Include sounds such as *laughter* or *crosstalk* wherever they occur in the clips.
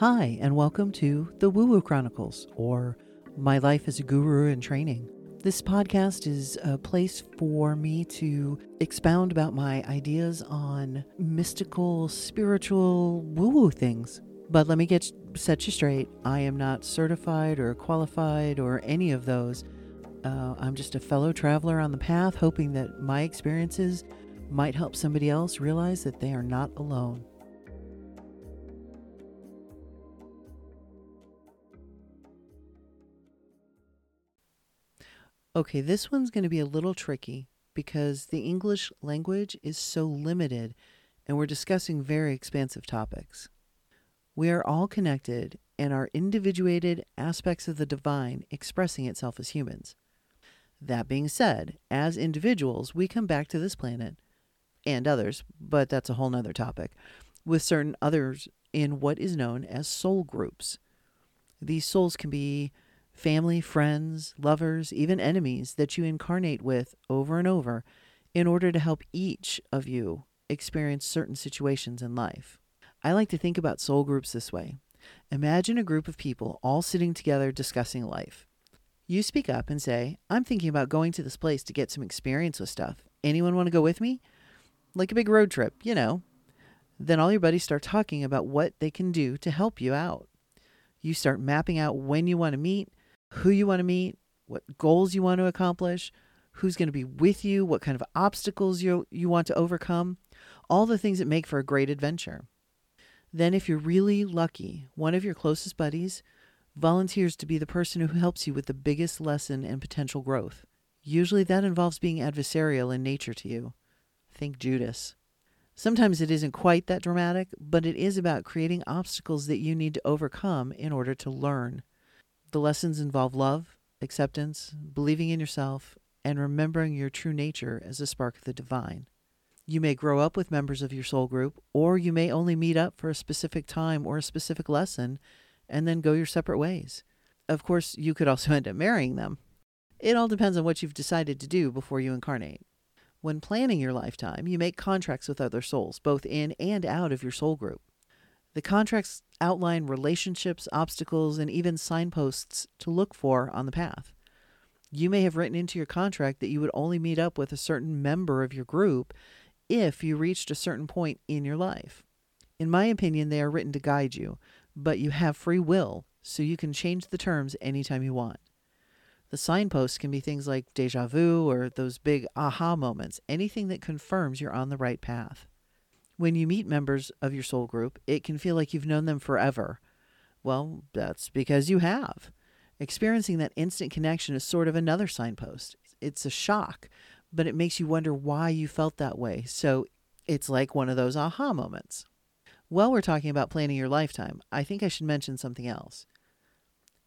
Hi, and welcome to the Woo Woo Chronicles, or My Life as a Guru in Training. This podcast is a place for me to expound about my ideas on mystical, spiritual, woo woo things. But let me get set you straight I am not certified or qualified or any of those. Uh, I'm just a fellow traveler on the path, hoping that my experiences might help somebody else realize that they are not alone. Okay, this one's going to be a little tricky because the English language is so limited and we're discussing very expansive topics. We are all connected and are individuated aspects of the divine expressing itself as humans. That being said, as individuals, we come back to this planet and others, but that's a whole nother topic, with certain others in what is known as soul groups. These souls can be family, friends, lovers, even enemies that you incarnate with over and over in order to help each of you experience certain situations in life. I like to think about soul groups this way. Imagine a group of people all sitting together discussing life. You speak up and say, I'm thinking about going to this place to get some experience with stuff. Anyone want to go with me? Like a big road trip, you know. Then all your buddies start talking about what they can do to help you out. You start mapping out when you want to meet, who you want to meet, what goals you want to accomplish, who's going to be with you, what kind of obstacles you, you want to overcome, all the things that make for a great adventure. Then, if you're really lucky, one of your closest buddies volunteers to be the person who helps you with the biggest lesson and potential growth. Usually that involves being adversarial in nature to you. Think Judas. Sometimes it isn't quite that dramatic, but it is about creating obstacles that you need to overcome in order to learn. The lessons involve love, acceptance, believing in yourself, and remembering your true nature as a spark of the divine. You may grow up with members of your soul group, or you may only meet up for a specific time or a specific lesson and then go your separate ways. Of course, you could also *laughs* end up marrying them. It all depends on what you've decided to do before you incarnate. When planning your lifetime, you make contracts with other souls, both in and out of your soul group. The contracts outline relationships, obstacles, and even signposts to look for on the path. You may have written into your contract that you would only meet up with a certain member of your group if you reached a certain point in your life. In my opinion, they are written to guide you, but you have free will, so you can change the terms anytime you want. The signposts can be things like deja vu or those big aha moments, anything that confirms you're on the right path. When you meet members of your soul group, it can feel like you've known them forever. Well, that's because you have. Experiencing that instant connection is sort of another signpost. It's a shock, but it makes you wonder why you felt that way. So it's like one of those aha moments. While we're talking about planning your lifetime, I think I should mention something else.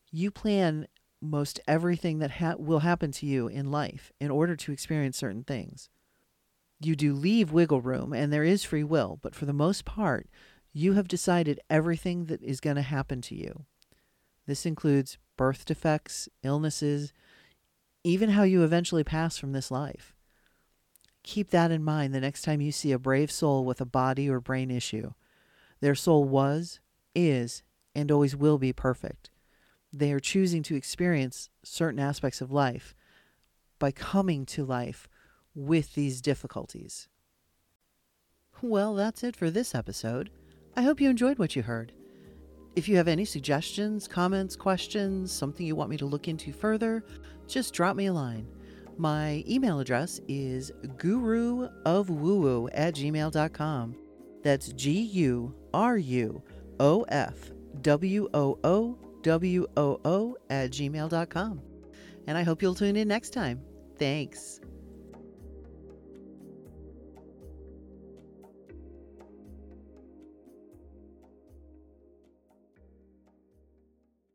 You plan most everything that ha- will happen to you in life in order to experience certain things you do leave wiggle room and there is free will, but for the most part, you have decided everything that is going to happen to you. This includes birth defects, illnesses, even how you eventually pass from this life. Keep that in mind the next time you see a brave soul with a body or brain issue. Their soul was, is, and always will be perfect. They are choosing to experience certain aspects of life by coming to life with these difficulties. Well, that's it for this episode. I hope you enjoyed what you heard. If you have any suggestions, comments, questions, something you want me to look into further, just drop me a line. My email address is guruofwoowoo at gmail.com. That's G U R U O F W O O W O O at gmail.com. And I hope you'll tune in next time. Thanks.